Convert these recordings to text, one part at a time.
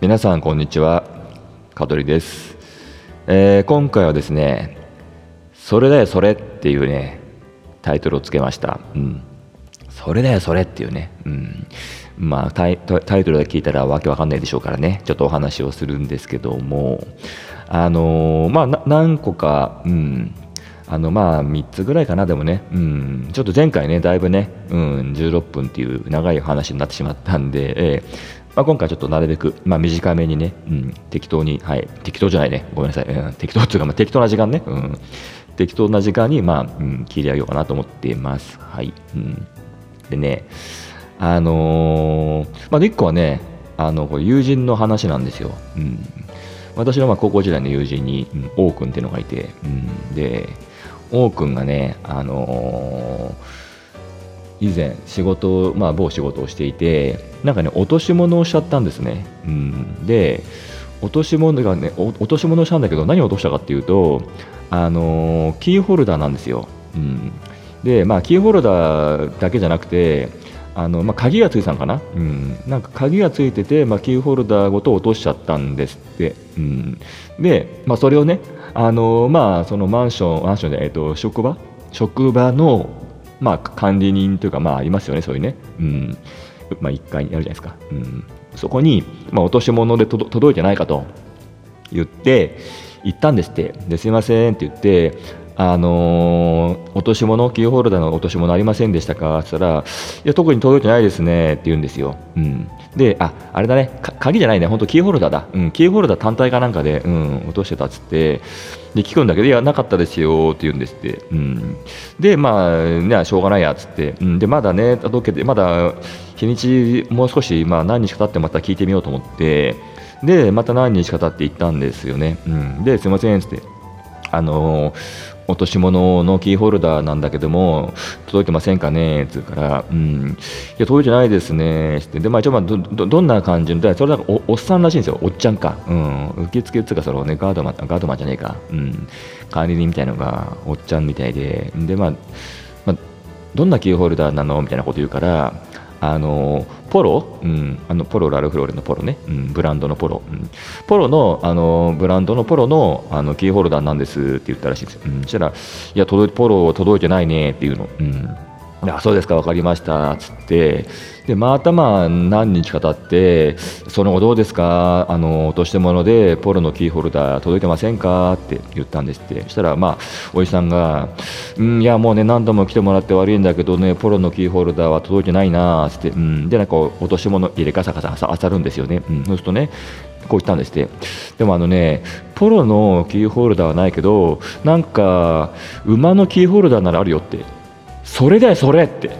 皆さんこんにちは。香取です、えー、今回はですね「それだよそれ」っていうねタイトルをつけました、うん、それだよそれっていうね、うん、まあタイトルで聞いたらわけわかんないでしょうからね。ちょっとお話をするんですけども。あのー、まあ何個か、うん、あのまあ3つぐらいかな、でもね、うん、ちょっと前回ね、だいぶね、うん、16分っていう長い話になってしまったんで、えーまあ、今回ちょっとなるべく、まあ、短めにね、うん、適当に、はい、適当じゃないね、ごめんなさい、うん、適当っていうか、まあ、適当な時間ね、うん、適当な時間に、まあ、うん、切り上げようかなと思っています。はい。うん、でね、あのー、まあ、1個はね、あのこれ友人の話なんですよ。うん、私のまあ高校時代の友人に、うん、王君っていうのがいて、うん、で、王君がね、あのー以前仕事まあ某仕事をしていてなんかね落とし物をしちゃったんですね、うん、で落とし物がね落とし物をしたんだけど何を落としたかっていうとあのー、キーホルダーなんですよ、うん、でまあキーホルダーだけじゃなくてあのまあ、鍵がついてたのかな、うん、なんか鍵がついてて、まあ、キーホルダーごと落としちゃったんですって、うん、で、まあ、それをねあの、まあ、そのマンションマンションで、えっと、職場？職場のまあ、管理人というか、まあ、ありますよね、そういうね。うん。まあ、1階にあるじゃないですか。うん。そこに、まあ、落とし物で届いてないかと言って、行ったんですって。ですいませんって言って、あのー、落とし物、キーホルダーの落とし物ありませんでしたかって言ったら、いや、特に届いてないですねって言うんですよ。うん。で、あ、あれだね、鍵じゃないね、本当キーホルダーだ。うん、キーホルダー単体かなんかで、うん、落としてたっつって、で、聞くんだけど、いや、なかったですよって言うんですって。うん。で、まあ、ね、しょうがないやっつって、うん、で、まだね、届けて、まだ日にち、もう少し、まあ、何日か経ってまた聞いてみようと思って、で、また何日か経って行ったんですよね。うん。で、すいませんつって、あのー落とし物のキーホルダーなんだけども、届いてませんかね？って言うから、うん、いや、届いてないですね。って。で、まあ、一応、まあど、どんな感じの、それなんかおおっさんらしいんですよ、おっちゃんか。うん、受付っていうか、そのね、ガードマン、ガードマンじゃねえか。うん、管理人みたいのが、おっちゃんみたいで、で、まあ、まあ、どんなキーホルダーなの？みたいなこと言うから、あのポロ、うん、あのポロラルフローレのポロね、うん、ブランドのポロ、うん、ポロのあのブランドのポロのあのキーホルダーなんですって言ったらしいですよ。うん、そしたら、いや、届ポロ届いてないねっていうの。うん。あそうですか、分かりましたつって、でまたまあ何日か経って、その後どうですか、あの落とし物でポロのキーホルダー届いてませんか？って言ったんですって、そしたら、まあ、おじさんが、うん、いや、もうね、何度も来てもらって悪いんだけどね、ポロのキーホルダーは届いてないなつって、うん、で、なんか落とし物入れカサカサあさるんですよね、うん、そうするとね、こう言ったんですって。でもあのね、ポロのキーホルダーはないけど、なんか、馬のキーホルダーならあるよって。それだよそれって。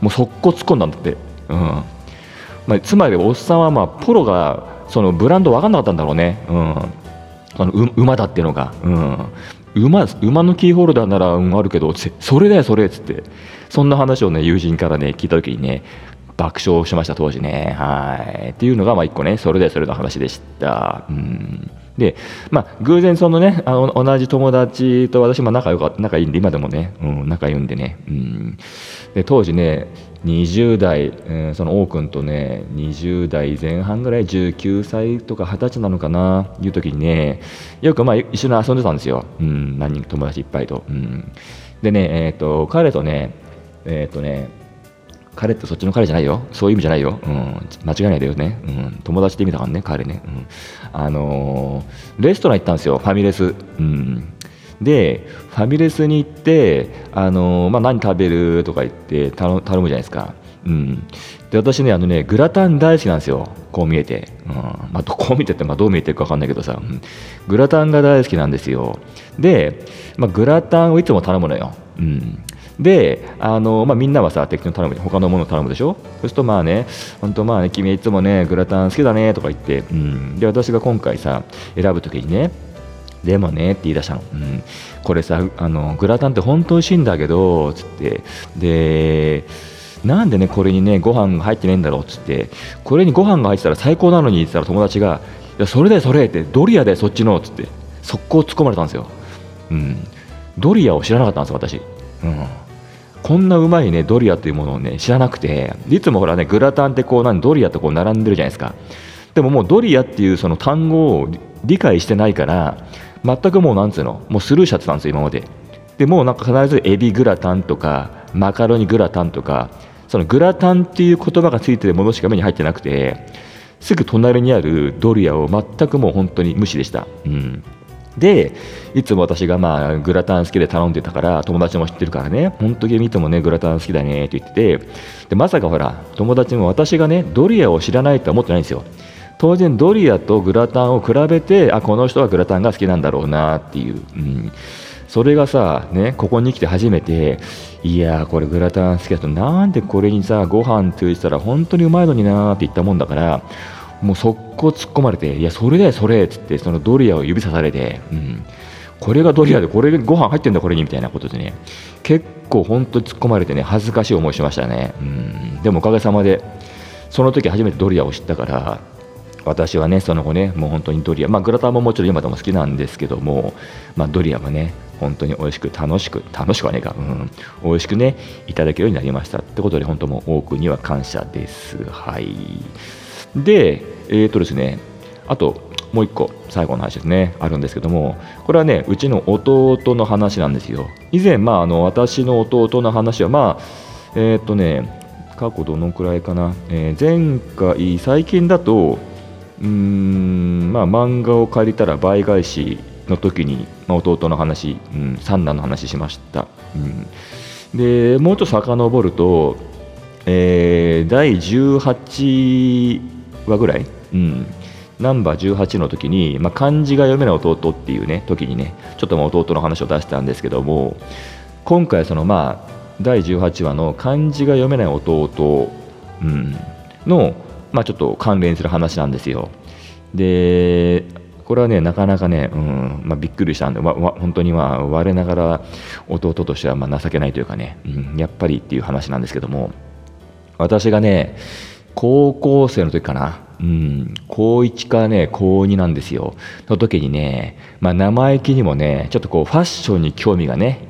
もう速攻突っ込んだんだって、うん。まあ、つまりおっさんはまあポロがそのブランド分かんなかったんだろうね、うん、あの馬だっていうのが、うん、馬馬のキーホルダーなら、うん、あるけどそれだよそれっつって。そんな話をね友人からね聞いた時にね爆笑しました当時ね。はい。っていうのがまあ一個ねそれでそれの話でした。うん。で、まあ、偶然そのね、あの同じ友達と私も仲良か仲いいんで、今でもね、うん、仲良いんでね、うん、で当時ね、20代、えー、その王君とね、20代前半ぐらい、19歳とか20歳なのかな、いう時にね、よくまあ一緒に遊んでたんですよ、うん、何人友達いっぱいと。うん、でね、えーと、彼とね、えっ、ー、とね、彼ってそっちの彼じゃないよ。そういう意味じゃないよ。うん、間違いないだよね。うん、友達って意味だからね、彼ね。うん、あのー、レストラン行ったんですよ、ファミレス。うん、で、ファミレスに行って、あのー、まあ、何食べるとか言って頼むじゃないですか。うん、で私ねあのねグラタン大好きなんですよ。こう見えて、うん。まあ、こう見てて、まあ、どう見えてるか分かんないけどさ、うん、グラタンが大好きなんですよ。で、まあ、グラタンをいつも頼むのよ、うん、であの、まあ、みんなはさ適当に頼む他のものを頼むでしょ？そうするとまあね本当まあね君いつもねグラタン好きだねとか言って、うん、で私が今回さ選ぶ時にねでもねって言い出したの、うん、これさあのグラタンって本当美味しいんだけどつって。でなんでねこれにねご飯が入ってねえんだろう？っつって。これにご飯が入ってたら最高なのにって言ったら友達がいやそれだよそれって。ドリアでそっちの。っつって。速攻突っ込まれたんですよ、うん、ドリアを知らなかったんですよ私、うん。こんなうまいねドリアというものをね知らなくていつもほらねグラタンってこうなんドリアとこう並んでるじゃないですか。でももうドリアっていうその単語を理解してないから全くもうなんつうのもうスルーしちゃってたんですよ今まで。でもうなんか必ずエビグラタンとかマカロニグラタンとかそのグラタンっていう言葉がついてるものしか目に入ってなくてすぐ隣にあるドリアを全くもう本当に無視でした、うん、でいつも私がまあグラタン好きで頼んでたから友達も知ってるからね本当に見てもねグラタン好きだねって言っててでまさかほら友達も私がねドリアを知らないとは思ってないんですよ。当然ドリアとグラタンを比べてあこの人はグラタンが好きなんだろうなっていう、うん、それがさねここに来て初めていやこれグラタン好きだとなんでこれにさご飯ついてたら本当にうまいのになって言ったもんだからもう速攻突っ込まれていやそれだよそれっつってそのドリアを指さされて、うん、これがドリアでこれでご飯入ってんだこれにみたいなことでね。結構本当に突っ込まれてね恥ずかしい思いしましたね、うん、でもおかげさまでその時初めてドリアを知ったから私はねその後ねもう本当にドリアまあグラタンももちろん今でも好きなんですけども、まあ、ドリアもね本当に美味しく楽しく楽しくはねえか、うん、美味しくねいただけるようになりました。ってことで本当も多くには感謝です。はい。でえっ、ー、とですねあともう一個最後の話ですね。あるんですけどもこれはねうちの弟の話なんですよ。以前まああの私の弟の話はまあえっ、ー、とね過去どのくらいかな、えー、前回最近だとうーんまあ漫画を借りたら倍返しの時に、まあ、弟の話、うん、三男の話しました、うん、でもうちょっと遡ると、えー、第18話ぐらい、うん、ナンバー18の時に、まあ、漢字が読めない弟っていうね時にねちょっと弟の話を出したんですけども今回そのまあ第18話の漢字が読めない弟、うん、の、まあ、ちょっと関連する話なんですよ。でこれはねなかなかね、うんまあ、びっくりしたんで、まま、本当にまあ我ながら弟としてはまあ情けないというかね、うん、やっぱりっていう話なんですけども私がね高校生の時かな、うん、高1かね高2なんですよ。の時にね、まあ、生意気にもねちょっとこうファッションに興味がね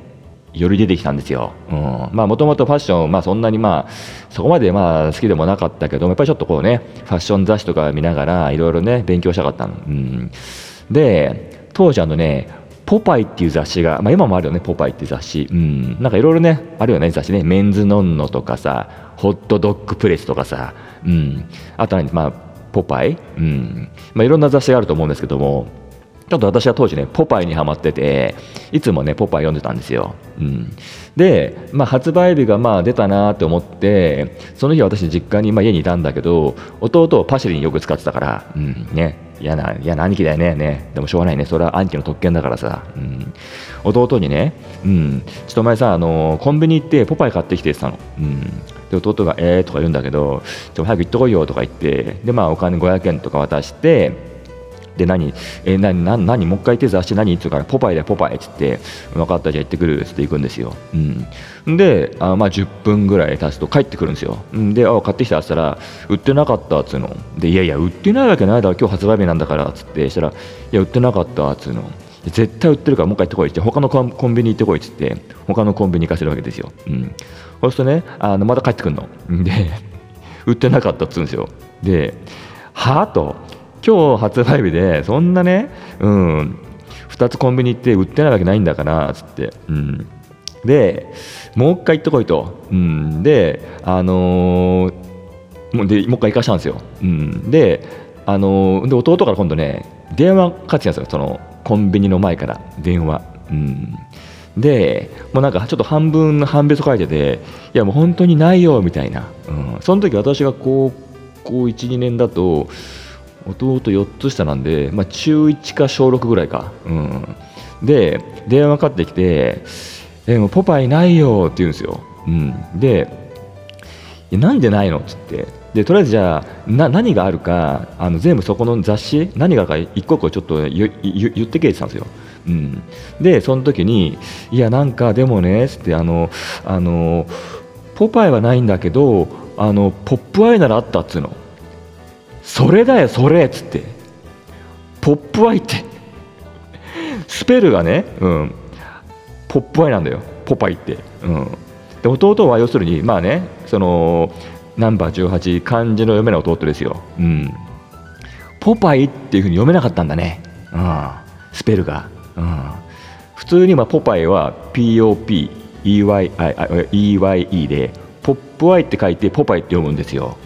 より出てきたんですよ。うん。まあもともとファッション、まあそんなにまあそこまでまあ好きでもなかったけどもやっぱりちょっとこうねファッション雑誌とか見ながらいろいろね勉強したかったの。うん、で当時あのねポパイっていう雑誌が、まあ、今もあるよね、ポパイっていう雑誌。うん。なんかいろいろね、あるよね、雑誌ね。メンズノンノとかさ、ホットドッグプレスとかさ、うん。あと何、まあ、ポパイ？うん。まあ、いろんな雑誌があると思うんですけども、ちょっと私は当時ね、ポパイにはまってて、いつもね、ポパイ読んでたんですよ。うん、で、まあ、発売日がまあ出たなと思って、その日私、実家に、まあ、家にいたんだけど、弟をパシリによく使ってたから、うんね、嫌な、嫌な兄貴だよね、ね、でもしょうがないね、それは兄貴の特権だからさ、うん、弟にね、うん、ちょっとお前さ、あのコンビニ行ってポパイ買ってきてって言ったの。うん。で弟が「えー」とか言うんだけど「ちょっと早く行ってこいよ」とか言ってでまあお金500円とか渡してで何、え、何？何？何？もう一回言って雑誌何？っつうからポパイだよポパイ。っつって分かったじゃあ行ってくる。っつって行くんですよ、うん、であまあ10分ぐらい経つと帰ってくるんですよ。であ買ってきたっつったら売ってなかったっつうの。でいやいや売ってないわけないだろ。今日発売日なんだから。っつってしたらいや売ってなかったっつうの。絶対売ってるからもう一回行ってこいって他のコンビニ行ってこいっつって他のコンビニ行かせるわけですよ、うん、そうするとねあのまた帰ってくるの。で売ってなかったっつうんですよ。ではあと。今日発売日でそんなね、うん、2つコンビニ行って売ってないわけないんだからつって、うん、でもう一回行ってこいと、うん、であのー、もうでもう一回行かしたんですよ、うん、で,、あのー、で弟から今度ね電話かかってきたんですよそのコンビニの前から電話、うん、でもうなんかちょっと半分半別書いてていやもう本当にないよみたいな、うん、その時私が高校12年だと弟4つ下なんで、まあ、中1か小6ぐらいか、うん、で電話かかってきて「えもうポパイないよ」って言うんですよ、うん、で「なんでないの?」っつって。でとりあえずじゃあな何があるかあの全部そこの雑誌何があるか一個一個ちょっと言ってけってたんですよ。うん、でその時に「いやなんかでもね」っつってあのあの「ポパイはないんだけどあのポップアイならあった」っつうの。それだよそれっつって。ポップアイって。スペルがね、うん、ポップアイなんだよ。ポパイって、うん、で弟は要するにまあねそのナンバー18漢字の読めない弟ですよ、うん、ポパイっていうふうに読めなかったんだね、うん、スペルが、うん、普通にまあポパイは POPEYE でポップアイって書いてポパイって読むんですよ。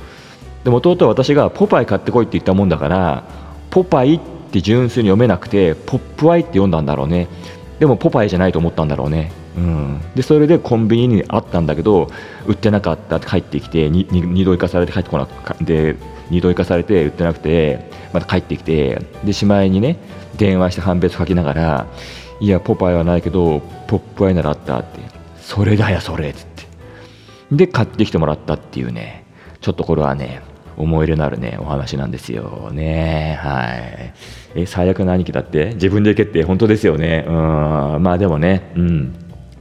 でもともと私がポパイ買ってこいって言ったもんだからポパイって純粋に読めなくてポップアイって読んだんだろうね。でもポパイじゃないと思ったんだろうね。うん、でそれでコンビニにあったんだけど売ってなかったって帰ってきて2度行かされて帰ってこなくて2度行かされて売ってなくてまた帰ってきてでしまいにね電話して判別書きながらいやポパイはないけどポップアイならあったって。それだよそれっつって。で買ってきてもらったっていうね。ちょっとこれはね思い入れのあるねお話なんですよ。ねはい。え最悪の兄貴だって？自分で行けって本当ですよね。うん。まあでもねうん。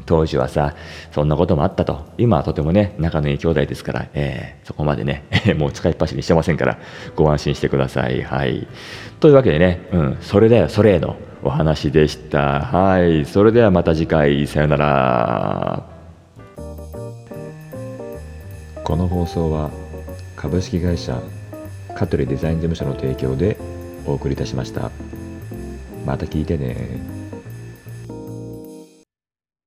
当時はさそんなこともあったと。今はとてもね仲のいい兄弟ですから、えー、そこまでね もう使いっ走りしてませんからご安心してください。はい。というわけでね、うん、それだよそれへのお話でした。はい。それではまた次回。さよなら。この放送は株式会社香取デザイン事務所の提供でお送りいたしました。また聞いてね。